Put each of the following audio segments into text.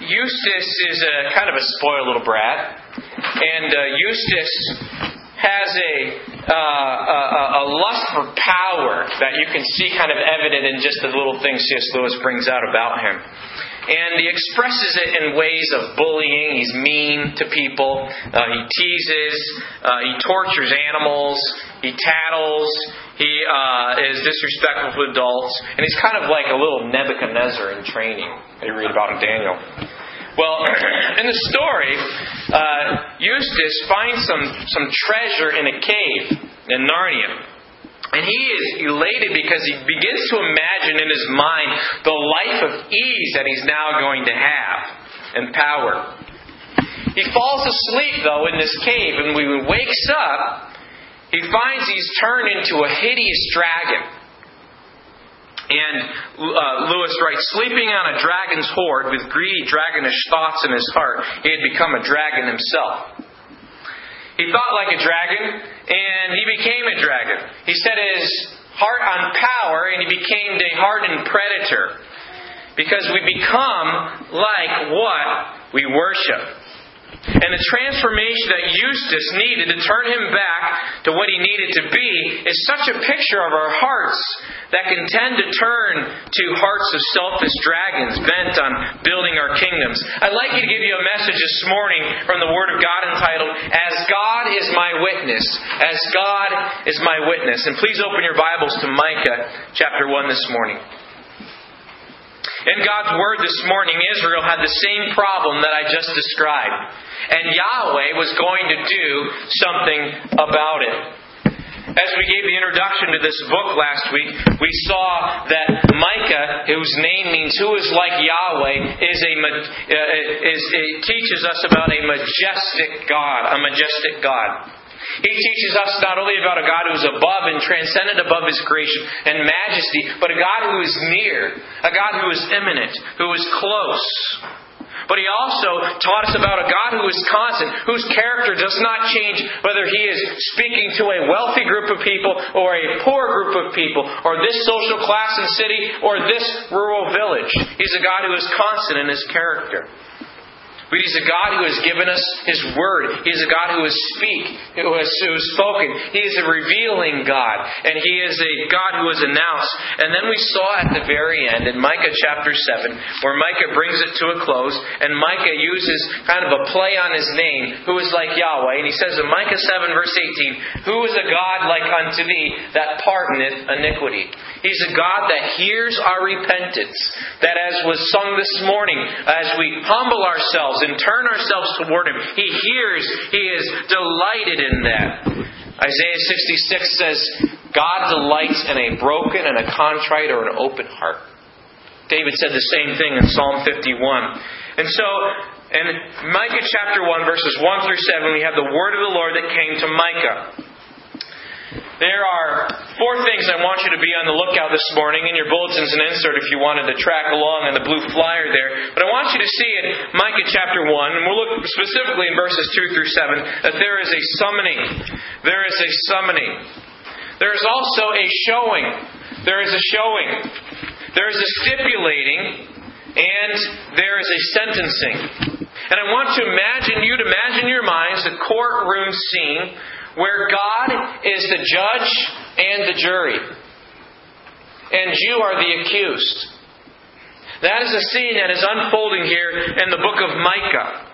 Eustace is a kind of a spoiled little brat, and uh, Eustace has a, uh, a, a lust for power that you can see kind of evident in just the little things C.S. Lewis brings out about him. And he expresses it in ways of bullying. He's mean to people. Uh, he teases. Uh, he tortures animals. He tattles. He uh, is disrespectful to adults. And he's kind of like a little Nebuchadnezzar in training you read about in Daniel. Well, in the story, uh, Eustace finds some, some treasure in a cave in Narnia. And he is elated because he begins to imagine in his mind the life of ease that he's now going to have and power. He falls asleep, though, in this cave, and when he wakes up, he finds he's turned into a hideous dragon. And uh, Lewis writes, sleeping on a dragon's hoard with greedy dragonish thoughts in his heart, he had become a dragon himself. He thought like a dragon, and he became a dragon. He set his heart on power, and he became a hardened predator. Because we become like what we worship. And the transformation that Eustace needed to turn him back to what he needed to be is such a picture of our hearts that can tend to turn to hearts of selfish dragons bent on building our kingdoms. I'd like you to give you a message this morning from the Word of God entitled, As God is my witness. As God is my witness. And please open your Bibles to Micah chapter 1 this morning. In God's Word this morning, Israel had the same problem that I just described. And Yahweh was going to do something about it. As we gave the introduction to this book last week, we saw that Micah, whose name means "who is like Yahweh," is a uh, is, teaches us about a majestic God, a majestic God. He teaches us not only about a God who is above and transcendent above His creation and majesty, but a God who is near, a God who is immanent, who is close. But he also taught us about a God who is constant, whose character does not change whether he is speaking to a wealthy group of people or a poor group of people, or this social class and city or this rural village. He's a God who is constant in his character. But He's a God who has given us His Word. He is a God who has speak, who has, who has spoken. He is a revealing God, and He is a God who has announced. And then we saw at the very end in Micah chapter seven, where Micah brings it to a close, and Micah uses kind of a play on his name, who is like Yahweh, and he says in Micah seven verse eighteen, "Who is a God like unto thee that pardoneth iniquity?" He's a God that hears our repentance. That as was sung this morning, as we humble ourselves and turn ourselves toward Him, He hears, He is delighted in that. Isaiah 66 says, God delights in a broken and a contrite or an open heart. David said the same thing in Psalm 51. And so, in Micah chapter 1, verses 1 through 7, we have the word of the Lord that came to Micah. There are four things I want you to be on the lookout this morning. In your bulletins and insert if you wanted to track along on the blue flyer there. But I want you to see in Micah chapter 1, and we'll look specifically in verses 2 through 7, that there is a summoning. There is a summoning. There is also a showing. There is a showing. There is a stipulating. And there is a sentencing. And I want to imagine you to imagine in your minds the courtroom scene where God is the judge and the jury, and you are the accused. That is a scene that is unfolding here in the book of Micah.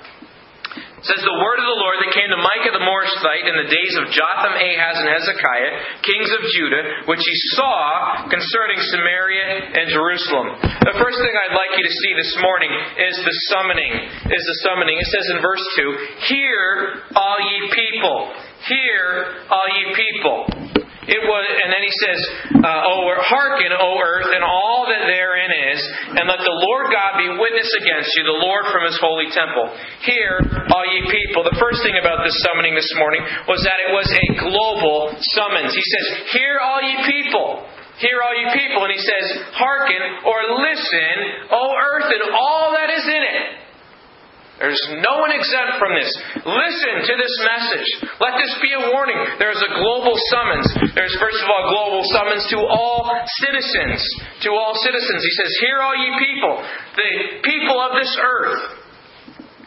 It says, The word of the Lord that came to Micah the Morasthite in the days of Jotham, Ahaz, and Hezekiah, kings of Judah, which he saw concerning Samaria and Jerusalem. The first thing I'd like you to see this morning is the summoning. Is the summoning. It says in verse 2, Hear, all ye people. Hear, all ye people. It was, and then he says, uh, "O hearken, O earth, and all that therein is, and let the Lord God be witness against you, the Lord from His holy temple. Hear, all ye people." The first thing about this summoning this morning was that it was a global summons. He says, "Hear, all ye people." Hear, all ye people, and he says, "Hearken or listen, O earth, and all that is in it." There's no one exempt from this. Listen to this message. Let this be a warning. There's a global summons. There's, first of all, a global summons to all citizens. To all citizens. He says, Hear, all ye people, the people of this earth.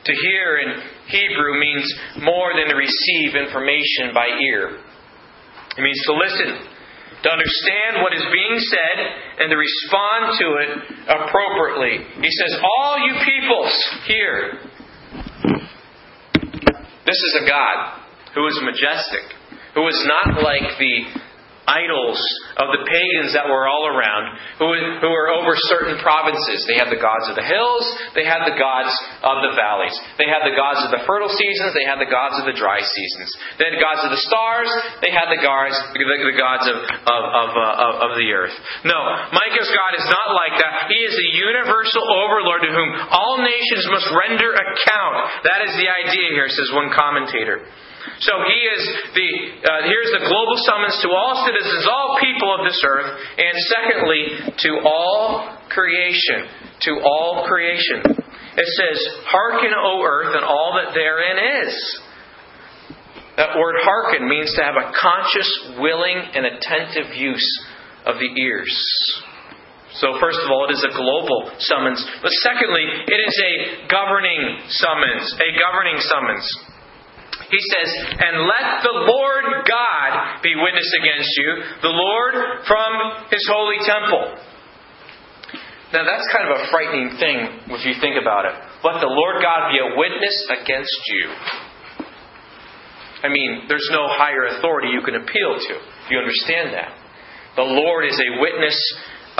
To hear in Hebrew means more than to receive information by ear, it means to listen to understand what is being said and to respond to it appropriately. He says, All you peoples, hear. This is a God who is majestic, who is not like the idols of the pagans that were all around, who, were over certain provinces. They had the gods of the hills, they had the gods of the valleys. They had the gods of the fertile seasons, they had the gods of the dry seasons. They had the gods of the stars, they had the gods, the, the gods of, of, of, uh, of the earth. No, Micah's God is not like that. He is a universal overlord to whom all nations must render account. That is the idea here, says one commentator. So he is the uh, here's the global summons to all citizens, all people of this earth, and secondly to all creation, to all creation. It says, "Hearken, O earth, and all that therein is." That word "hearken" means to have a conscious, willing, and attentive use of the ears. So, first of all, it is a global summons. But secondly, it is a governing summons. A governing summons. He says, And let the Lord God be witness against you, the Lord from his holy temple. Now that's kind of a frightening thing if you think about it. Let the Lord God be a witness against you. I mean, there's no higher authority you can appeal to. You understand that. The Lord is a witness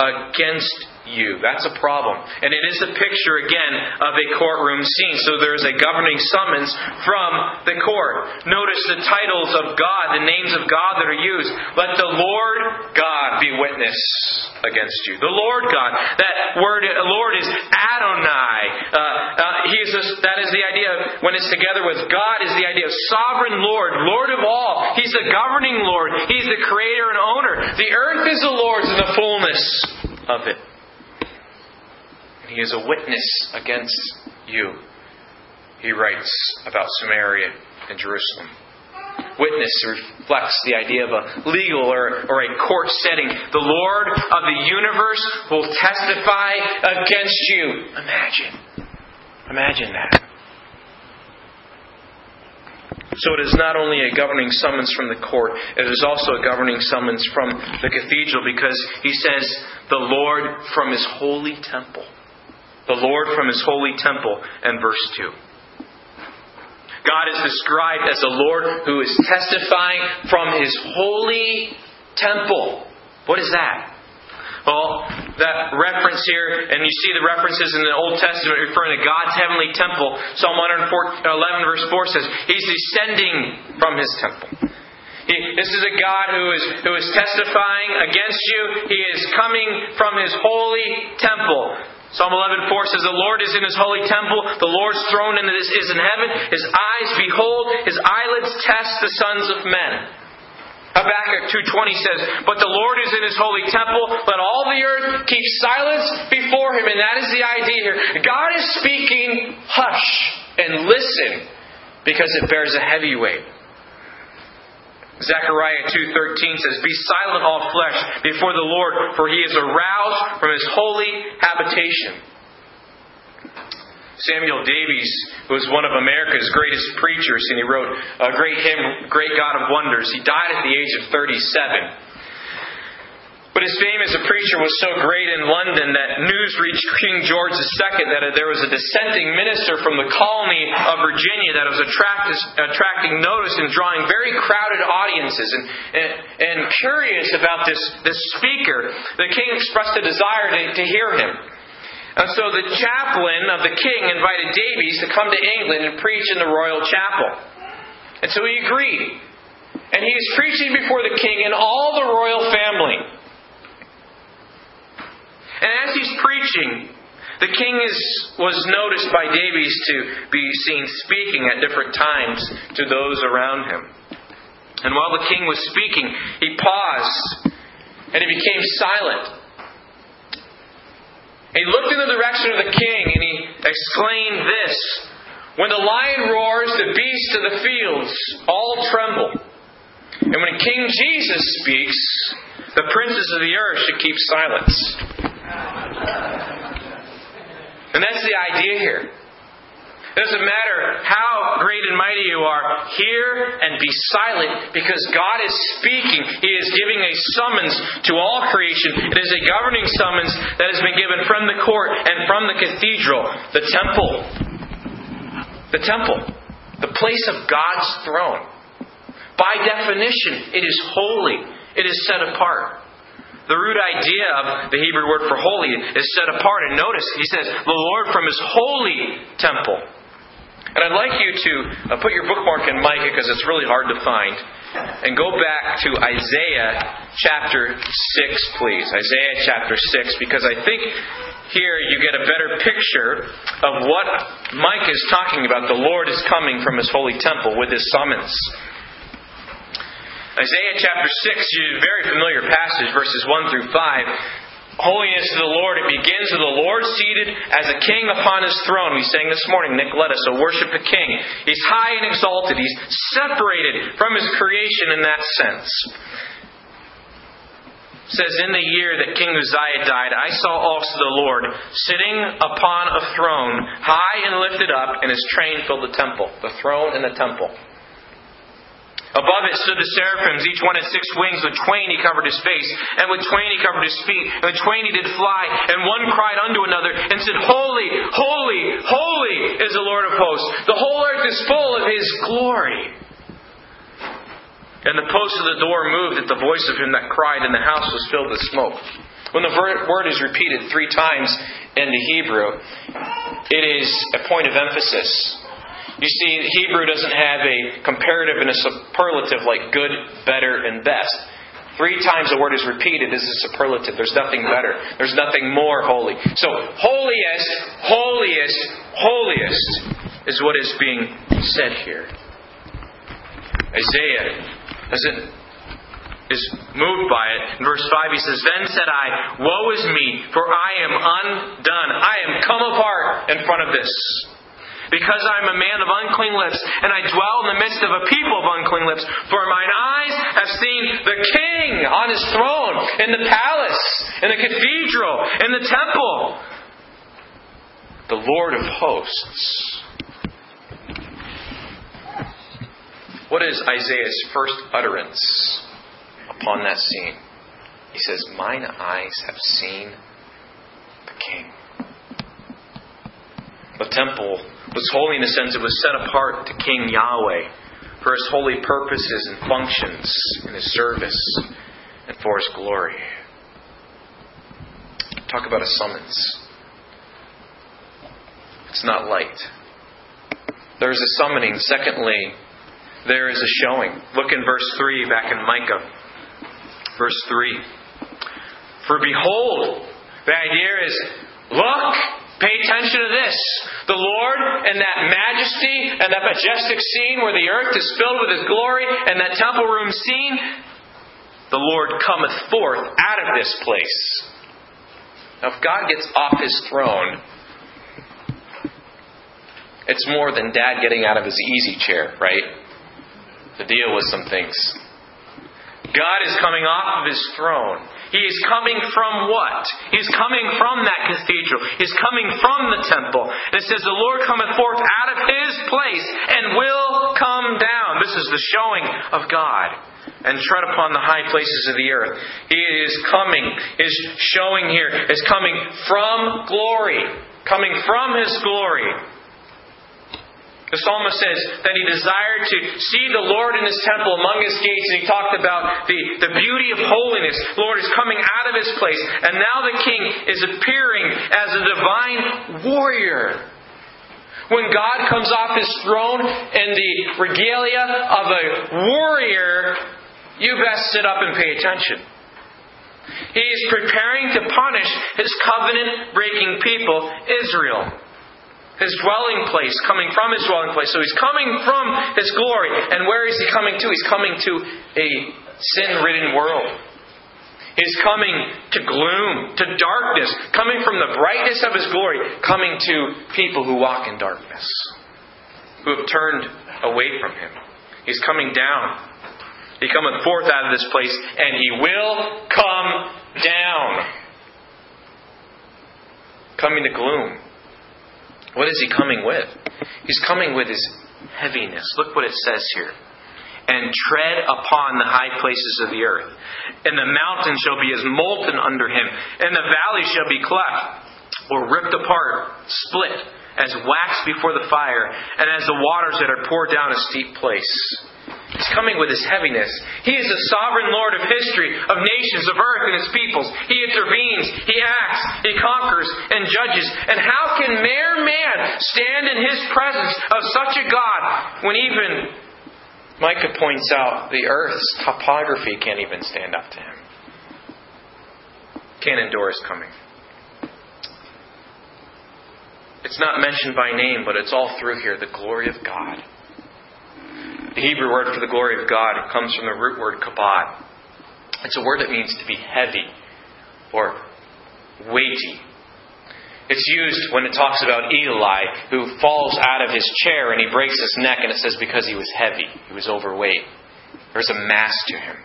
against you. That's a problem. And it is a picture, again, of a courtroom scene. So there is a governing summons from the court. Notice the titles of God, the names of God that are used. Let the Lord God be witness against you. The Lord God. That word, Lord, is Adonai. Uh, uh, he is a, that is the idea, of, when it's together with God, is the idea of sovereign Lord, Lord of all. He's the governing Lord. He's the creator and owner. The earth is the Lord's and the fullness of it. He is a witness against you. He writes about Samaria and Jerusalem. Witness reflects the idea of a legal or, or a court setting. The Lord of the universe will testify against you. Imagine. Imagine that. So it is not only a governing summons from the court, it is also a governing summons from the cathedral because he says, the Lord from his holy temple the Lord from his holy temple, and verse 2. God is described as a Lord who is testifying from his holy temple. What is that? Well, that reference here, and you see the references in the Old Testament referring to God's heavenly temple. Psalm 111, verse 4 says, He's descending from His temple. He, this is a God who is, who is testifying against you. He is coming from His holy temple. Psalm 11:4 says, "The Lord is in His holy temple; the Lord's throne is in heaven. His eyes behold, His eyelids test the sons of men." Habakkuk 2:20 says, "But the Lord is in His holy temple; let all the earth keep silence before Him." And that is the idea here. God is speaking, hush and listen, because it bears a heavy weight. Zechariah 2:13 says, "Be silent all flesh before the Lord, for he is aroused from his holy habitation." Samuel Davies was one of America's greatest preachers, and he wrote a great hymn, Great God of Wonders. He died at the age of 37. But his fame as a preacher was so great in London that news reached King George II that there was a dissenting minister from the colony of Virginia that was attracting notice and drawing very crowded audiences. And, and, and curious about this, this speaker, the king expressed a desire to, to hear him. And so the chaplain of the king invited Davies to come to England and preach in the royal chapel. And so he agreed. And he is preaching before the king and all the royal family. And as he's preaching, the king is, was noticed by Davies to be seen speaking at different times to those around him. And while the king was speaking, he paused and he became silent. He looked in the direction of the king and he exclaimed this When the lion roars, the beasts of the fields all tremble. And when King Jesus speaks, the princes of the earth should keep silence. And that's the idea here. It doesn't matter how great and mighty you are, hear and be silent because God is speaking. He is giving a summons to all creation. It is a governing summons that has been given from the court and from the cathedral, the temple. The temple, the place of God's throne. By definition, it is holy, it is set apart. The root idea of the Hebrew word for holy is set apart. And notice, he says, the Lord from his holy temple. And I'd like you to uh, put your bookmark in Micah because it's really hard to find. And go back to Isaiah chapter 6, please. Isaiah chapter 6, because I think here you get a better picture of what Micah is talking about. The Lord is coming from his holy temple with his summons. Isaiah chapter 6 is a very familiar passage, verses 1 through 5 holiness to the Lord. It begins with the Lord seated as a king upon his throne. We sang this morning, Nick led us, so worship the king. He's high and exalted. He's separated from his creation in that sense. It says, In the year that King Uzziah died, I saw also the Lord sitting upon a throne, high and lifted up, and his train filled the temple. The throne and the temple. Above it stood the seraphims, each one had six wings. With twain he covered his face, and with twain he covered his feet, and with twain he did fly. And one cried unto another, and said, Holy, holy, holy is the Lord of hosts. The whole earth is full of his glory. And the post of the door moved at the voice of him that cried, and the house was filled with smoke. When the word is repeated three times in the Hebrew, it is a point of emphasis. You see, Hebrew doesn't have a comparative and a superlative like good, better, and best. Three times the word is repeated as a superlative. There's nothing better. There's nothing more holy. So, holiest, holiest, holiest is what is being said here. Isaiah doesn't is moved by it. In verse 5, he says, Then said I, Woe is me, for I am undone. I am come apart in front of this. Because I am a man of unclean lips, and I dwell in the midst of a people of unclean lips. For mine eyes have seen the King on his throne, in the palace, in the cathedral, in the temple, the Lord of hosts. What is Isaiah's first utterance upon that scene? He says, Mine eyes have seen the King. The temple was holy in the sense it was set apart to King Yahweh for his holy purposes and functions in his service and for his glory. Talk about a summons. It's not light. There is a summoning. Secondly, there is a showing. Look in verse 3 back in Micah. Verse 3. For behold, the idea is look, pay attention to this. The Lord and that majesty and that majestic scene where the earth is filled with His glory and that temple room scene, the Lord cometh forth out of this place. Now, if God gets off His throne, it's more than Dad getting out of his easy chair, right? to deal with some things. God is coming off of his throne. He is coming from what? He's coming from that cathedral. He's coming from the temple. It says, The Lord cometh forth out of his place and will come down. This is the showing of God. And tread upon the high places of the earth. He is coming, is showing here, is coming from glory. Coming from his glory. The psalmist says that he desired to see the Lord in his temple among his gates, and he talked about the, the beauty of holiness. The Lord is coming out of his place, and now the king is appearing as a divine warrior. When God comes off his throne in the regalia of a warrior, you best sit up and pay attention. He is preparing to punish his covenant breaking people, Israel his dwelling place, coming from his dwelling place. So he's coming from his glory. And where is he coming to? He's coming to a sin ridden world. He's coming to gloom, to darkness, coming from the brightness of his glory, coming to people who walk in darkness. who have turned away from him. He's coming down. He cometh forth out of this place, and he will come down. Coming to gloom. What is he coming with? He's coming with his heaviness. Look what it says here. And tread upon the high places of the earth. And the mountains shall be as molten under him, and the valleys shall be cleft, or ripped apart, split, as wax before the fire, and as the waters that are poured down a steep place. He's coming with his heaviness. He is the sovereign Lord of history, of nations, of earth, and his peoples. He intervenes, he acts, he conquers, and judges. And how can mere man stand in his presence of such a God when even Micah points out the earth's topography can't even stand up to him? Can't endure his coming. It's not mentioned by name, but it's all through here the glory of God. The Hebrew word for the glory of God comes from the root word kabod. It's a word that means to be heavy or weighty. It's used when it talks about Eli, who falls out of his chair and he breaks his neck, and it says because he was heavy, he was overweight. There's a mass to him.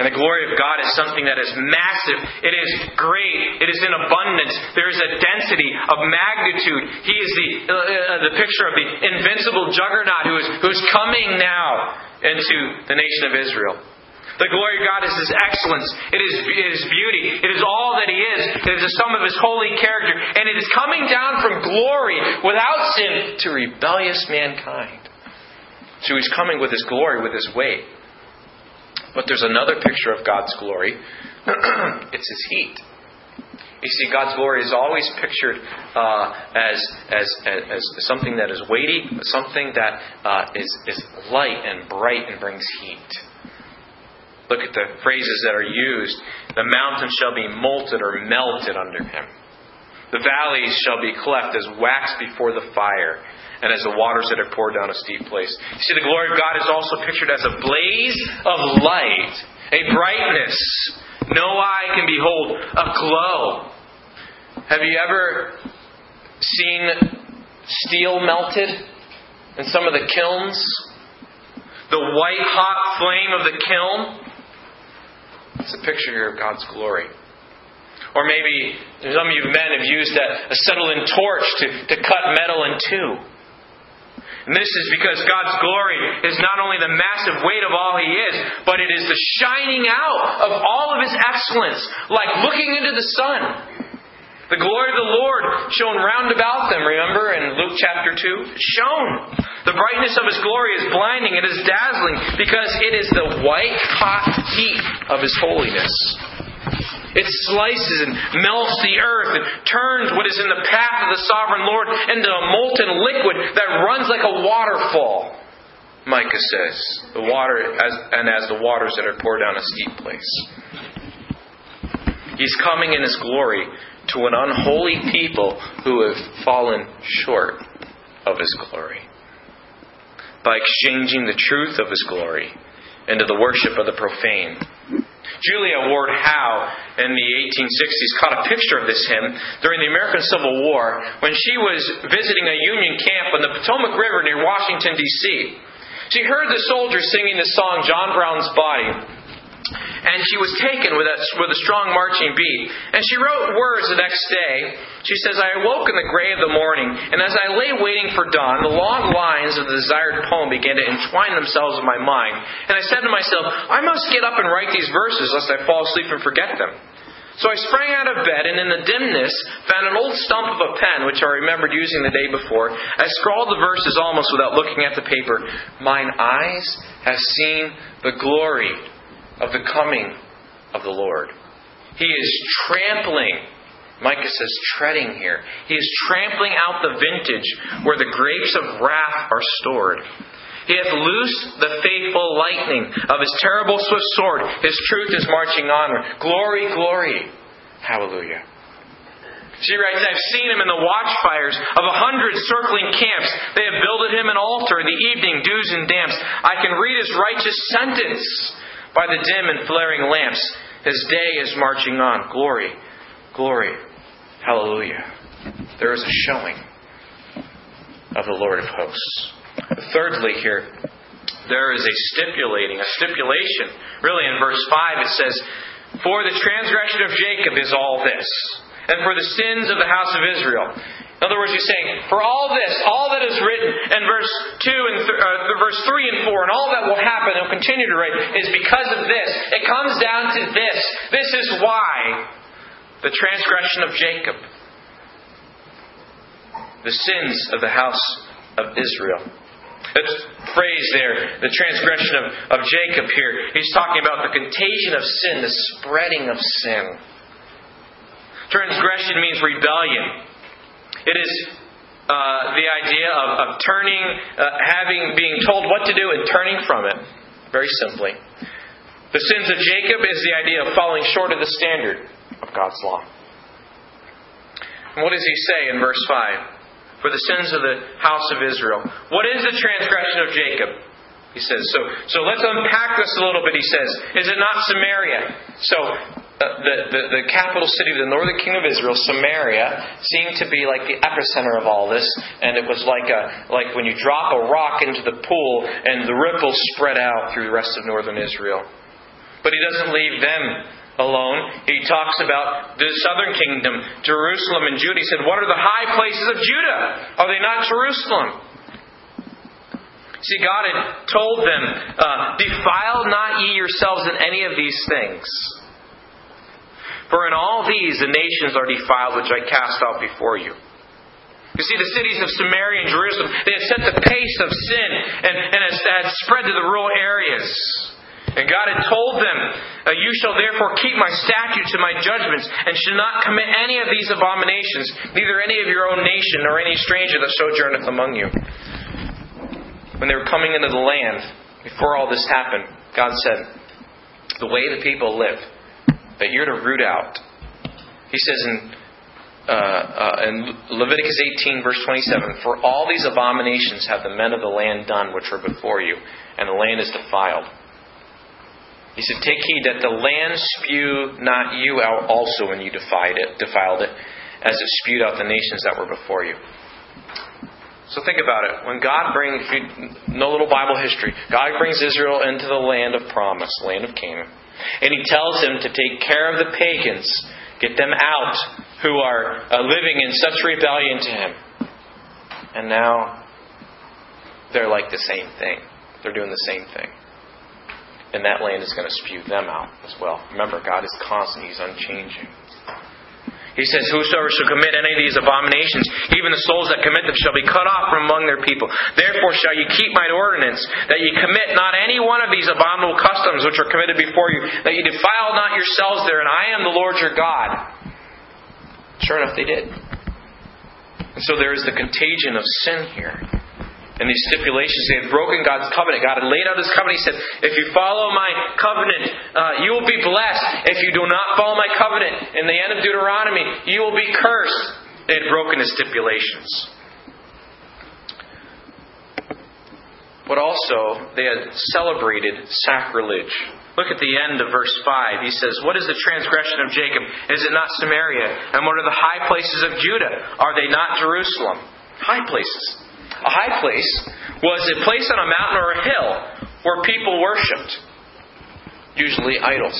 And the glory of God is something that is massive. It is great. It is in abundance. There is a density of magnitude. He is the, uh, uh, the picture of the invincible juggernaut who is, who is coming now into the nation of Israel. The glory of God is His excellence. It is His beauty. It is all that He is. It is the sum of His holy character. And it is coming down from glory without sin to rebellious mankind. So He's coming with His glory, with His weight. But there's another picture of God's glory it's His heat. You see, God's glory is always pictured uh, as, as, as, something that is weighty, something that uh, is is light and bright and brings heat. Look at the phrases that are used. The mountains shall be molten or melted under him. The valleys shall be cleft as wax before the fire and as the waters that are poured down a steep place. You see, the glory of God is also pictured as a blaze of light, a brightness no eye can behold, a glow. Have you ever seen steel melted in some of the kilns? The white hot flame of the kiln? It's a picture here of God's glory. Or maybe some of you men have used that acetylene torch to, to cut metal in two. And this is because God's glory is not only the massive weight of all He is, but it is the shining out of all of His excellence, like looking into the sun. The glory of the Lord shone round about them, remember in Luke chapter 2? shone. The brightness of His glory is blinding, it is dazzling, because it is the white hot heat of His holiness. It slices and melts the earth and turns what is in the path of the sovereign Lord into a molten liquid that runs like a waterfall. Micah says, the water as, and as the waters that are poured down a steep place. He's coming in his glory to an unholy people who have fallen short of his glory by exchanging the truth of his glory into the worship of the profane. Julia Ward Howe in the 1860s caught a picture of this hymn during the American Civil War when she was visiting a Union camp on the Potomac River near Washington, D.C. She heard the soldiers singing the song John Brown's Body, and she was taken with a, with a strong marching beat. And she wrote words the next day. She says, I awoke in the gray of the morning, and as I lay waiting for dawn, the long lines of the desired poem began to entwine themselves in my mind. And I said to myself, I must get up and write these verses lest I fall asleep and forget them. So I sprang out of bed and in the dimness found an old stump of a pen which I remembered using the day before. I scrawled the verses almost without looking at the paper. Mine eyes have seen the glory of the coming of the Lord. He is trampling, Micah says, treading here. He is trampling out the vintage where the grapes of wrath are stored. He hath loosed the faithful lightning of his terrible swift sword. His truth is marching onward. Glory, glory. Hallelujah. She writes, I've seen him in the watchfires of a hundred circling camps. They have builded him an altar in the evening dews and damps. I can read his righteous sentence by the dim and flaring lamps. His day is marching on. Glory, glory, hallelujah. There is a showing. of the Lord of hosts. Thirdly, here, there is a stipulating, a stipulation. Really, in verse 5, it says, For the transgression of Jacob is all this, and for the sins of the house of Israel. In other words, he's saying, for all this, all that is written in verse 2 and th- uh, verse 3 and 4, and all that will happen and will continue to write, is because of this. It comes down to this. This is why the transgression of Jacob, the sins of the house of Israel. That phrase there, the transgression of, of Jacob here, he's talking about the contagion of sin, the spreading of sin. Transgression means rebellion. It is uh, the idea of, of turning, uh, having, being told what to do and turning from it. Very simply. The sins of Jacob is the idea of falling short of the standard of God's law. And what does he say in verse 5? For the sins of the house of Israel. What is the transgression of Jacob? He says. So, so let's unpack this a little bit. He says, Is it not Samaria? So the, the, the, capital city of the northern kingdom of Israel, Samaria, seemed to be like the epicenter of all this, and it was like a like when you drop a rock into the pool and the ripples spread out through the rest of northern Israel. But he doesn't leave them alone. He talks about the southern kingdom, Jerusalem and Judah. He said, What are the high places of Judah? Are they not Jerusalem? See, God had told them, uh, Defile not ye yourselves in any of these things. For in all these the nations are defiled which I cast out before you. You see, the cities of Samaria and Jerusalem, they had set the pace of sin and, and had spread to the rural areas. And God had told them, uh, You shall therefore keep my statutes and my judgments, and shall not commit any of these abominations, neither any of your own nation, nor any stranger that sojourneth among you. When they were coming into the land, before all this happened, God said, The way the people live, that you're to root out. He says in, uh, uh, in Leviticus 18, verse 27, For all these abominations have the men of the land done which are before you, and the land is defiled. He said, Take heed that the land spew not you out also when you defied it, defiled it, as it spewed out the nations that were before you. So think about it. When God brings, know little Bible history, God brings Israel into the land of promise, land of Canaan. And he tells him to take care of the pagans, get them out who are uh, living in such rebellion to him. And now they're like the same thing. They're doing the same thing. And that land is going to spew them out as well. Remember, God is constant, He's unchanging. He says, Whosoever shall commit any of these abominations, even the souls that commit them shall be cut off from among their people. Therefore shall ye keep mine ordinance, that ye commit not any one of these abominable customs which are committed before you, that ye defile not yourselves there, and I am the Lord your God. Sure enough, they did. And so there is the contagion of sin here and these stipulations. They had broken God's covenant. God had laid out His covenant. He said, If you follow my covenant, uh, you will be blessed. If you do not follow my covenant, in the end of Deuteronomy, you will be cursed. They had broken His stipulations. But also, they had celebrated sacrilege. Look at the end of verse 5. He says, What is the transgression of Jacob? Is it not Samaria? And what are the high places of Judah? Are they not Jerusalem? High places. A high place was a place on a mountain or a hill where people worshipped, usually idols.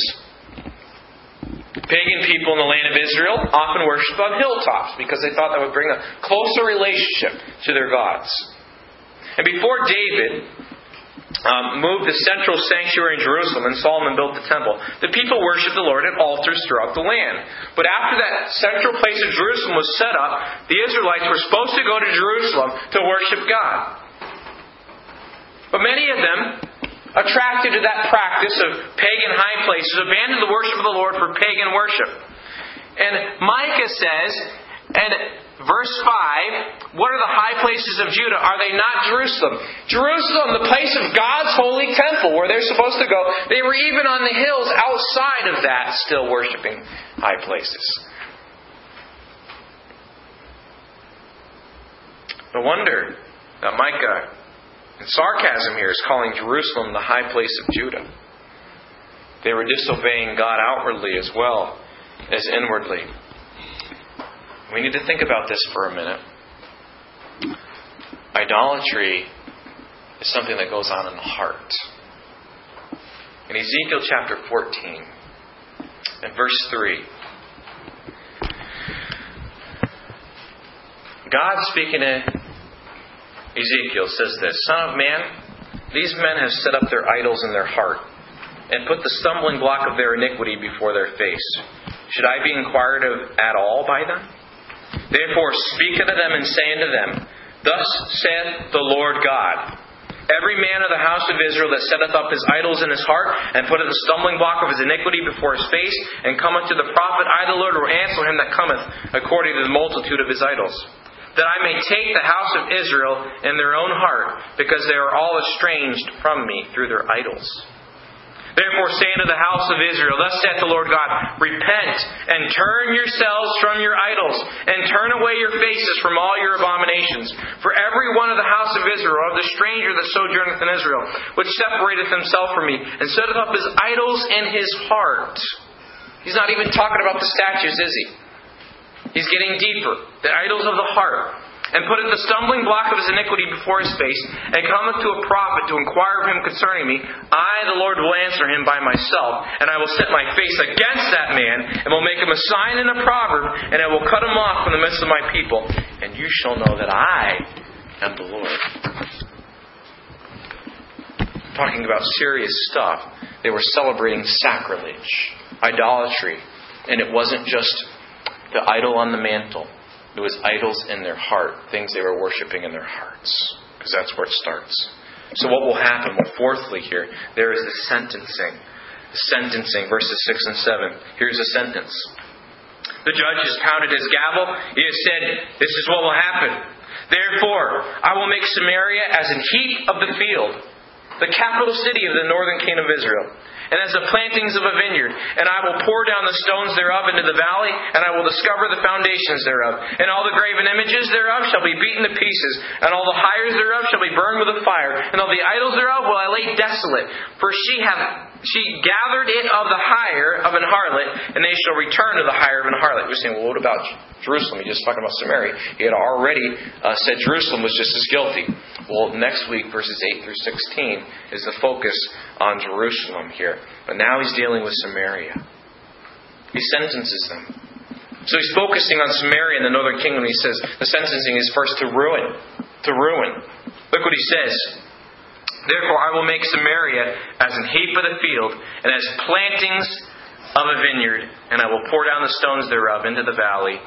Pagan people in the land of Israel often worshipped on hilltops because they thought that would bring a closer relationship to their gods. And before David um, moved the central sanctuary in Jerusalem and Solomon built the temple, the people worshiped the Lord at altars throughout the land. But after that central place of Jerusalem was set up, the Israelites were supposed to go to Jerusalem to worship God. But many of them, attracted to that practice of pagan high places, abandoned the worship of the Lord for pagan worship. And Micah says, and Verse 5 What are the high places of Judah? Are they not Jerusalem? Jerusalem, the place of God's holy temple where they're supposed to go. They were even on the hills outside of that still worshiping high places. No wonder that Micah, in sarcasm here, is calling Jerusalem the high place of Judah. They were disobeying God outwardly as well as inwardly. We need to think about this for a minute. Idolatry is something that goes on in the heart. In Ezekiel chapter 14 and verse 3, God speaking to Ezekiel says this Son of man, these men have set up their idols in their heart and put the stumbling block of their iniquity before their face. Should I be inquired of at all by them? Therefore speak unto them and say unto them, Thus saith the Lord God. Every man of the house of Israel that setteth up his idols in his heart, and putteth the stumbling block of his iniquity before his face, and cometh to the prophet, I the Lord will answer him that cometh according to the multitude of his idols that I may take the house of Israel in their own heart, because they are all estranged from me through their idols. Therefore say unto the house of Israel, Thus saith the Lord God, Repent, and turn yourselves from your idols, and turn away your faces from all your abominations. For every one of the house of Israel, of the stranger that sojourneth in Israel, which separateth himself from me, and setteth up his idols in his heart. He's not even talking about the statues, is he? He's getting deeper. The idols of the heart. And putteth the stumbling block of his iniquity before his face, and cometh to a prophet to inquire of him concerning me. I, the Lord, will answer him by myself, and I will set my face against that man, and will make him a sign and a proverb, and I will cut him off from the midst of my people. And you shall know that I am the Lord. Talking about serious stuff. They were celebrating sacrilege, idolatry, and it wasn't just the idol on the mantle. It was idols in their heart, things they were worshiping in their hearts, because that's where it starts. So, what will happen? Well, fourthly, here, there is the sentencing. Sentencing, verses 6 and 7. Here's a sentence. The judge has pounded his gavel. He has said, This is what will happen. Therefore, I will make Samaria as an heap of the field, the capital city of the northern kingdom of Israel and as the plantings of a vineyard. And I will pour down the stones thereof into the valley, and I will discover the foundations thereof. And all the graven images thereof shall be beaten to pieces, and all the hires thereof shall be burned with a fire, and all the idols thereof will I lay desolate. For she hath she gathered it of the hire of an harlot, and they shall return to the hire of an harlot. You're saying, well, what about Jerusalem? He just talking about Samaria. He had already uh, said Jerusalem was just as guilty. Well, next week, verses 8 through 16, is the focus on Jerusalem here. But now he's dealing with Samaria. He sentences them. So he's focusing on Samaria in the northern kingdom. He says the sentencing is first to ruin. To ruin. Look what he says. Therefore, I will make Samaria as an heap of the field, and as plantings of a vineyard, and I will pour down the stones thereof into the valley,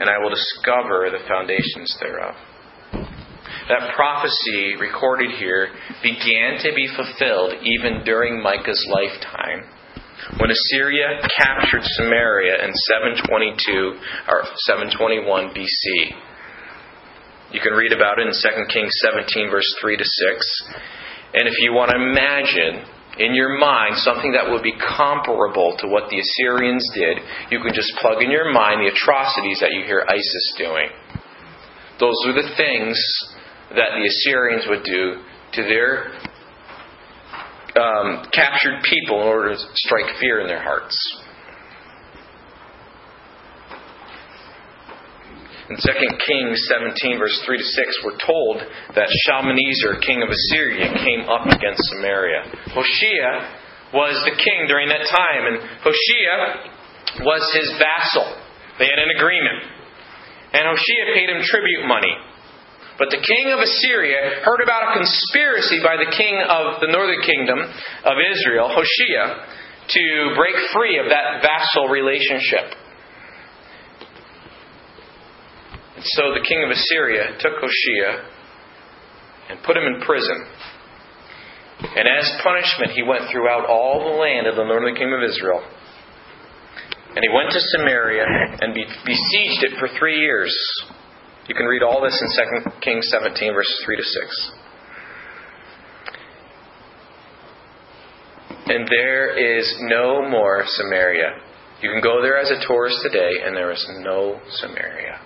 and I will discover the foundations thereof. That prophecy recorded here began to be fulfilled even during Micah's lifetime. When Assyria captured Samaria in 722 or 721 BC. You can read about it in 2 Kings 17, verse 3 to 6. And if you want to imagine in your mind something that would be comparable to what the Assyrians did, you can just plug in your mind the atrocities that you hear ISIS doing. Those are the things that the Assyrians would do to their um, captured people in order to strike fear in their hearts. In 2 Kings 17, verse 3 to 6, we're told that Shalmaneser, king of Assyria, came up against Samaria. Hoshea was the king during that time, and Hoshea was his vassal. They had an agreement. And Hoshea paid him tribute money. But the king of Assyria heard about a conspiracy by the king of the northern kingdom of Israel, Hoshea, to break free of that vassal relationship. And so the king of Assyria took Hoshea and put him in prison. And as punishment, he went throughout all the land of the northern kingdom of Israel. And he went to Samaria and besieged it for three years. You can read all this in 2 Kings 17, verses 3 to 6. And there is no more Samaria. You can go there as a tourist today, and there is no Samaria.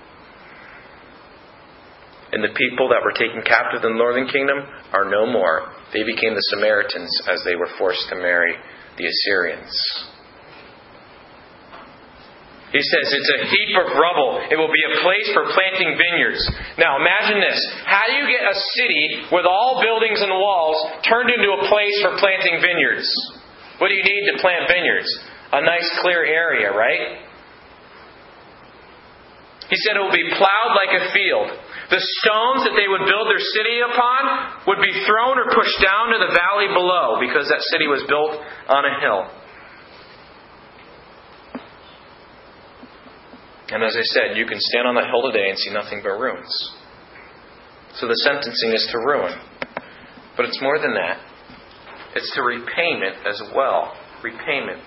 And the people that were taken captive in the northern kingdom are no more. They became the Samaritans as they were forced to marry the Assyrians. He says it's a heap of rubble. It will be a place for planting vineyards. Now imagine this. How do you get a city with all buildings and walls turned into a place for planting vineyards? What do you need to plant vineyards? A nice clear area, right? He said it will be plowed like a field. The stones that they would build their city upon would be thrown or pushed down to the valley below because that city was built on a hill. And as I said, you can stand on that hill today and see nothing but ruins. So the sentencing is to ruin. But it's more than that. It's to repayment as well. Repayment.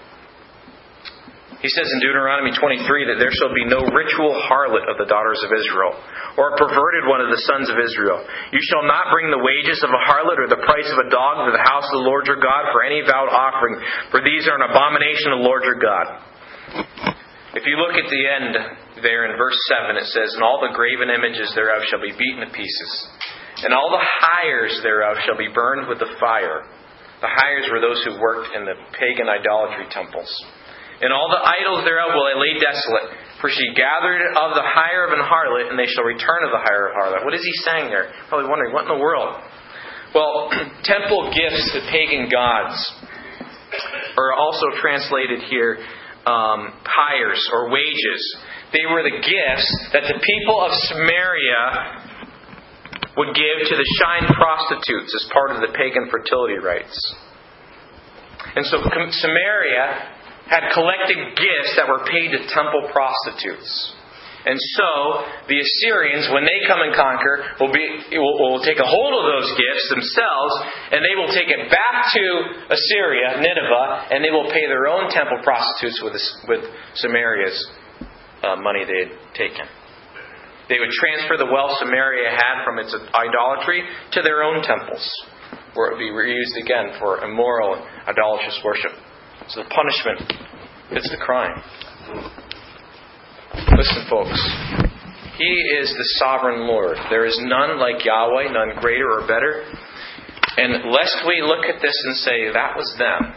He says in Deuteronomy 23 that there shall be no ritual harlot of the daughters of Israel, or a perverted one of the sons of Israel. You shall not bring the wages of a harlot or the price of a dog to the house of the Lord your God for any vowed offering, for these are an abomination to the Lord your God. If you look at the end there in verse 7, it says, And all the graven images thereof shall be beaten to pieces, and all the hires thereof shall be burned with the fire. The hires were those who worked in the pagan idolatry temples. And all the idols thereof will I lay desolate, for she gathered of the hire of an harlot, and they shall return of the hire of harlot. What is he saying there? Probably wondering, what in the world? Well, temple gifts to pagan gods are also translated here um, hires or wages. They were the gifts that the people of Samaria would give to the shrine prostitutes as part of the pagan fertility rites. And so Samaria had collected gifts that were paid to temple prostitutes. And so the Assyrians, when they come and conquer, will, be, will, will take a hold of those gifts themselves, and they will take it back to Assyria, Nineveh, and they will pay their own temple prostitutes with, with Samaria's uh, money they had taken. They would transfer the wealth Samaria had from its idolatry to their own temples, where it would be reused again for immoral, idolatrous worship. So the punishment fits the crime. Listen, folks. He is the sovereign Lord. There is none like Yahweh, none greater or better. And lest we look at this and say, that was them.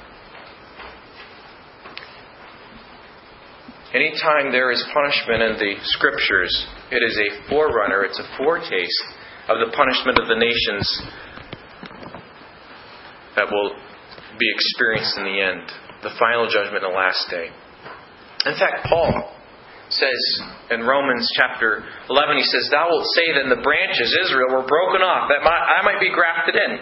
Anytime there is punishment in the scriptures, it is a forerunner, it's a foretaste of the punishment of the nations that will be experienced in the end, the final judgment the last day. In fact, Paul says in Romans chapter 11, he says, Thou wilt say that the branches, Israel, were broken off, that I might be grafted in.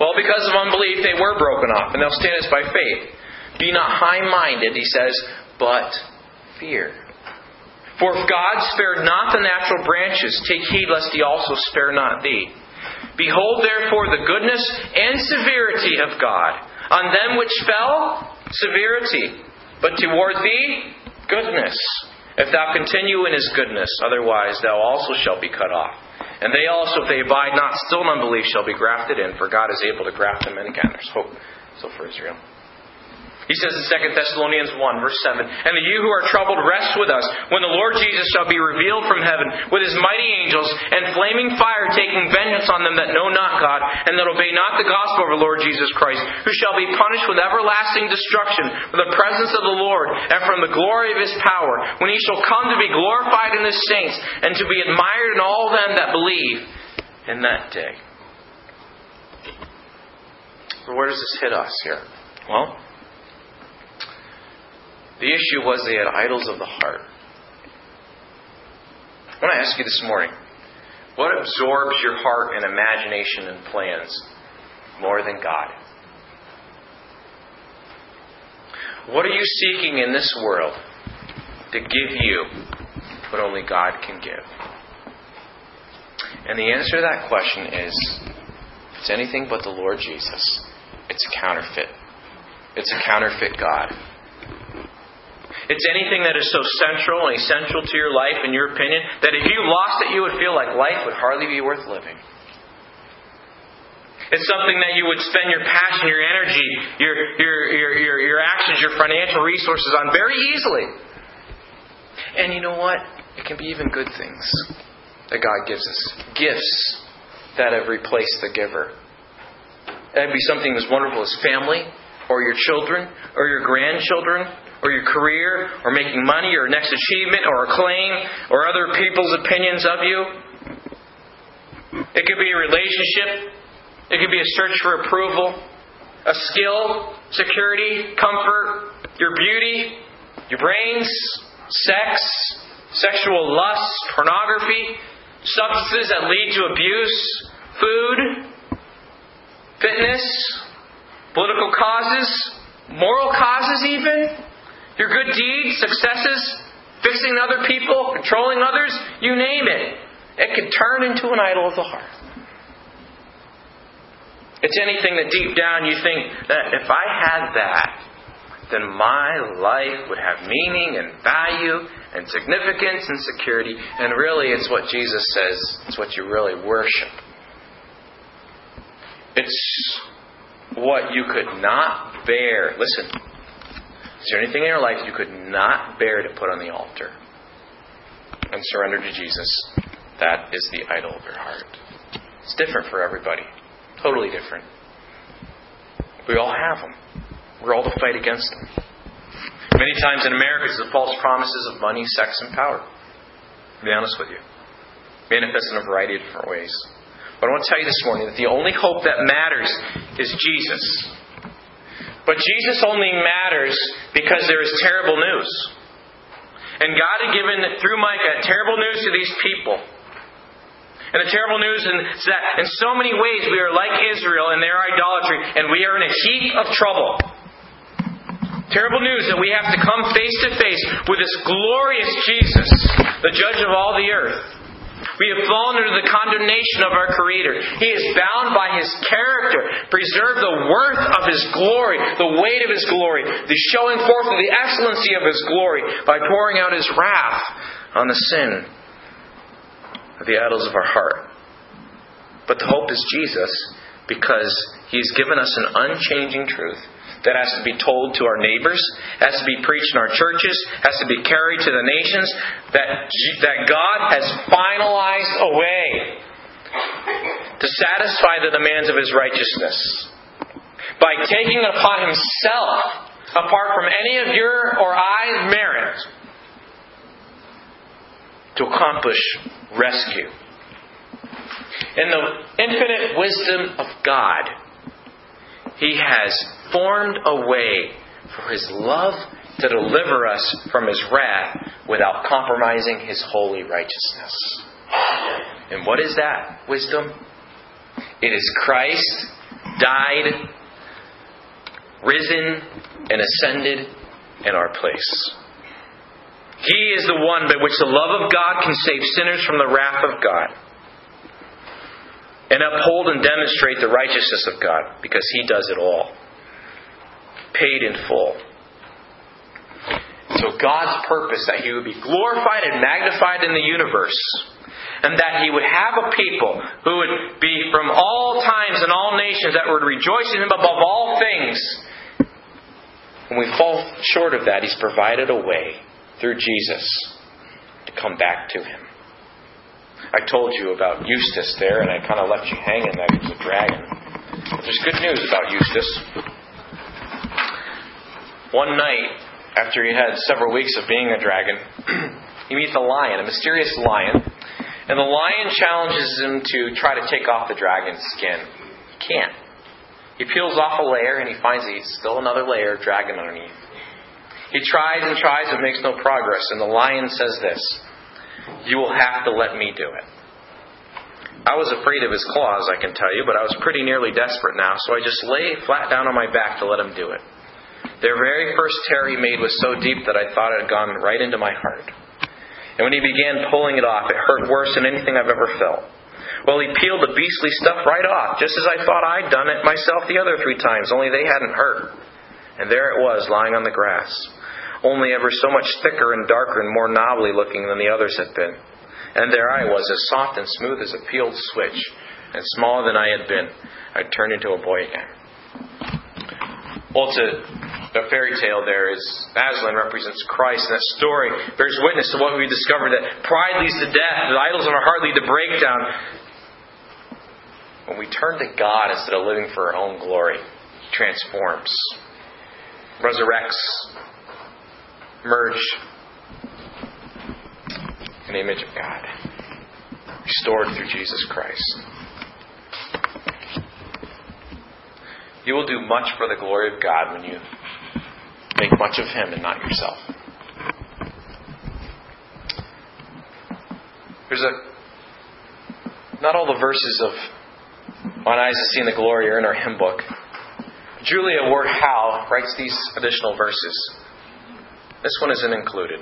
Well, because of unbelief, they were broken off, and they'll stand us by faith. Be not high minded, he says, but fear. For if God spared not the natural branches, take heed lest he also spare not thee. Behold, therefore, the goodness and severity of God. On them which fell, severity. But toward thee, goodness. If thou continue in his goodness, otherwise thou also shalt be cut off. And they also, if they abide not still in unbelief, shall be grafted in, for God is able to graft them in again. There's hope so for Israel. He says in 2 Thessalonians 1, verse 7, And the you who are troubled, rest with us, when the Lord Jesus shall be revealed from heaven, with his mighty angels, and flaming fire taking vengeance on them that know not God, and that obey not the gospel of our Lord Jesus Christ, who shall be punished with everlasting destruction from the presence of the Lord, and from the glory of his power, when he shall come to be glorified in his saints, and to be admired in all them that believe in that day. Where does this hit us here? Well, the issue was they had idols of the heart. I want to ask you this morning what absorbs your heart and imagination and plans more than God? What are you seeking in this world to give you what only God can give? And the answer to that question is it's anything but the Lord Jesus. It's a counterfeit. It's a counterfeit God. It's anything that is so central and essential to your life, in your opinion, that if you lost it, you would feel like life would hardly be worth living. It's something that you would spend your passion, your energy, your, your, your, your, your actions, your financial resources on very easily. And you know what? It can be even good things that God gives us. Gifts that have replaced the giver. It would be something as wonderful as family, or your children, or your grandchildren, or your career or making money or next achievement or acclaim or other people's opinions of you. It could be a relationship. It could be a search for approval, a skill, security, comfort, your beauty, your brains, sex, sexual lust, pornography, substances that lead to abuse, food, fitness, political causes, moral causes, even, your good deeds, successes, fixing other people, controlling others, you name it. It can turn into an idol of the heart. It's anything that deep down you think that if I had that, then my life would have meaning and value and significance and security. And really, it's what Jesus says, it's what you really worship. It's what you could not bear. Listen, is there anything in your life you could not bear to put on the altar and surrender to Jesus? That is the idol of your heart. It's different for everybody. Totally different. We all have them. We're all to fight against them. Many times in America, it's the false promises of money, sex, and power. To be honest with you. Manifest in a variety of different ways. But I want to tell you this morning that the only hope that matters is Jesus. But Jesus only matters because there is terrible news. And God had given, through Micah, terrible news to these people. And the terrible news is that in so many ways we are like Israel in their idolatry, and we are in a heap of trouble. Terrible news that we have to come face to face with this glorious Jesus, the judge of all the earth. We have fallen under the condemnation of our Creator. He is bound by His character, preserve the worth of His glory, the weight of His glory, the showing forth of the excellency of His glory by pouring out His wrath on the sin of the idols of our heart. But the hope is Jesus because he He's given us an unchanging truth that has to be told to our neighbors, has to be preached in our churches, has to be carried to the nations, that, that God has finalized a way to satisfy the demands of His righteousness by taking it upon Himself, apart from any of your or I's merit, to accomplish rescue. In the infinite wisdom of God, He has formed a way for His love to deliver us from His wrath without compromising His holy righteousness. And what is that wisdom? It is Christ died, risen, and ascended in our place. He is the one by which the love of God can save sinners from the wrath of God and uphold and demonstrate the righteousness of God because He does it all. Paid in full. So God's purpose that He would be glorified and magnified in the universe and that he would have a people who would be from all times and all nations that would rejoice in him above all things. When we fall short of that, he's provided a way through Jesus to come back to him. I told you about Eustace there, and I kind of left you hanging that he was a dragon. There's good news about Eustace. One night, after he had several weeks of being a dragon, he meets a lion, a mysterious lion, and the lion challenges him to try to take off the dragon's skin. He can't. He peels off a layer and he finds he's still another layer of dragon underneath. He tries and tries but makes no progress, and the lion says this You will have to let me do it. I was afraid of his claws, I can tell you, but I was pretty nearly desperate now, so I just lay flat down on my back to let him do it. Their very first tear he made was so deep that I thought it had gone right into my heart. And when he began pulling it off, it hurt worse than anything I've ever felt. Well, he peeled the beastly stuff right off, just as I thought I'd done it myself the other three times, only they hadn't hurt. And there it was, lying on the grass, only ever so much thicker and darker and more knobbly looking than the others had been. And there I was, as soft and smooth as a peeled switch, and smaller than I had been. I'd turned into a boy again. Well, a fairy tale there is Aslan represents Christ, and that story bears witness to what we discovered that pride leads to death, the idols in our heart lead to breakdown. When we turn to God instead of living for our own glory, He transforms, resurrects, merged in the image of God, restored through Jesus Christ. You will do much for the glory of God when you make much of Him and not yourself. There's a not all the verses of Mine Eyes Have Seen the Glory are in our hymn book. Julia Ward Howe writes these additional verses. This one isn't included.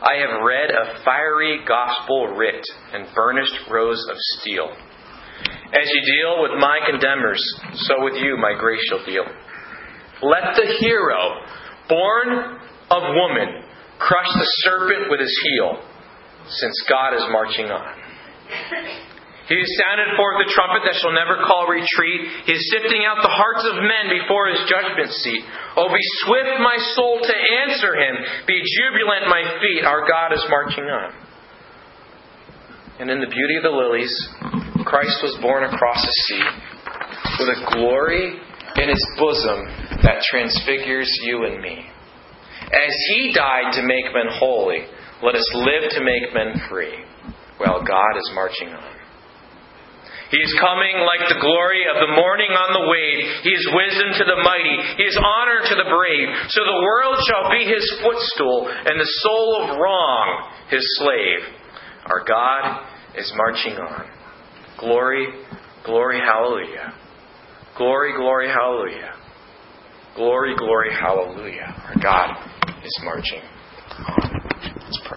I have read a fiery gospel writ and burnished rows of steel. As you deal with my condemners, so with you my grace shall deal. Let the hero, born of woman, crush the serpent with his heel, since God is marching on. He has sounded forth the trumpet that shall never call retreat. He is sifting out the hearts of men before his judgment seat. Oh, be swift, my soul, to answer him. Be jubilant, my feet. Our God is marching on. And in the beauty of the lilies, Christ was born across the sea with a glory in his bosom that transfigures you and me. As he died to make men holy, let us live to make men free, Well, God is marching on. He is coming like the glory of the morning on the wave. He is wisdom to the mighty. He is honor to the brave. So the world shall be his footstool, and the soul of wrong his slave. Our God is marching on. Glory, glory, hallelujah. Glory, glory, hallelujah. Glory, glory, hallelujah. Our God is marching on. Let's pray.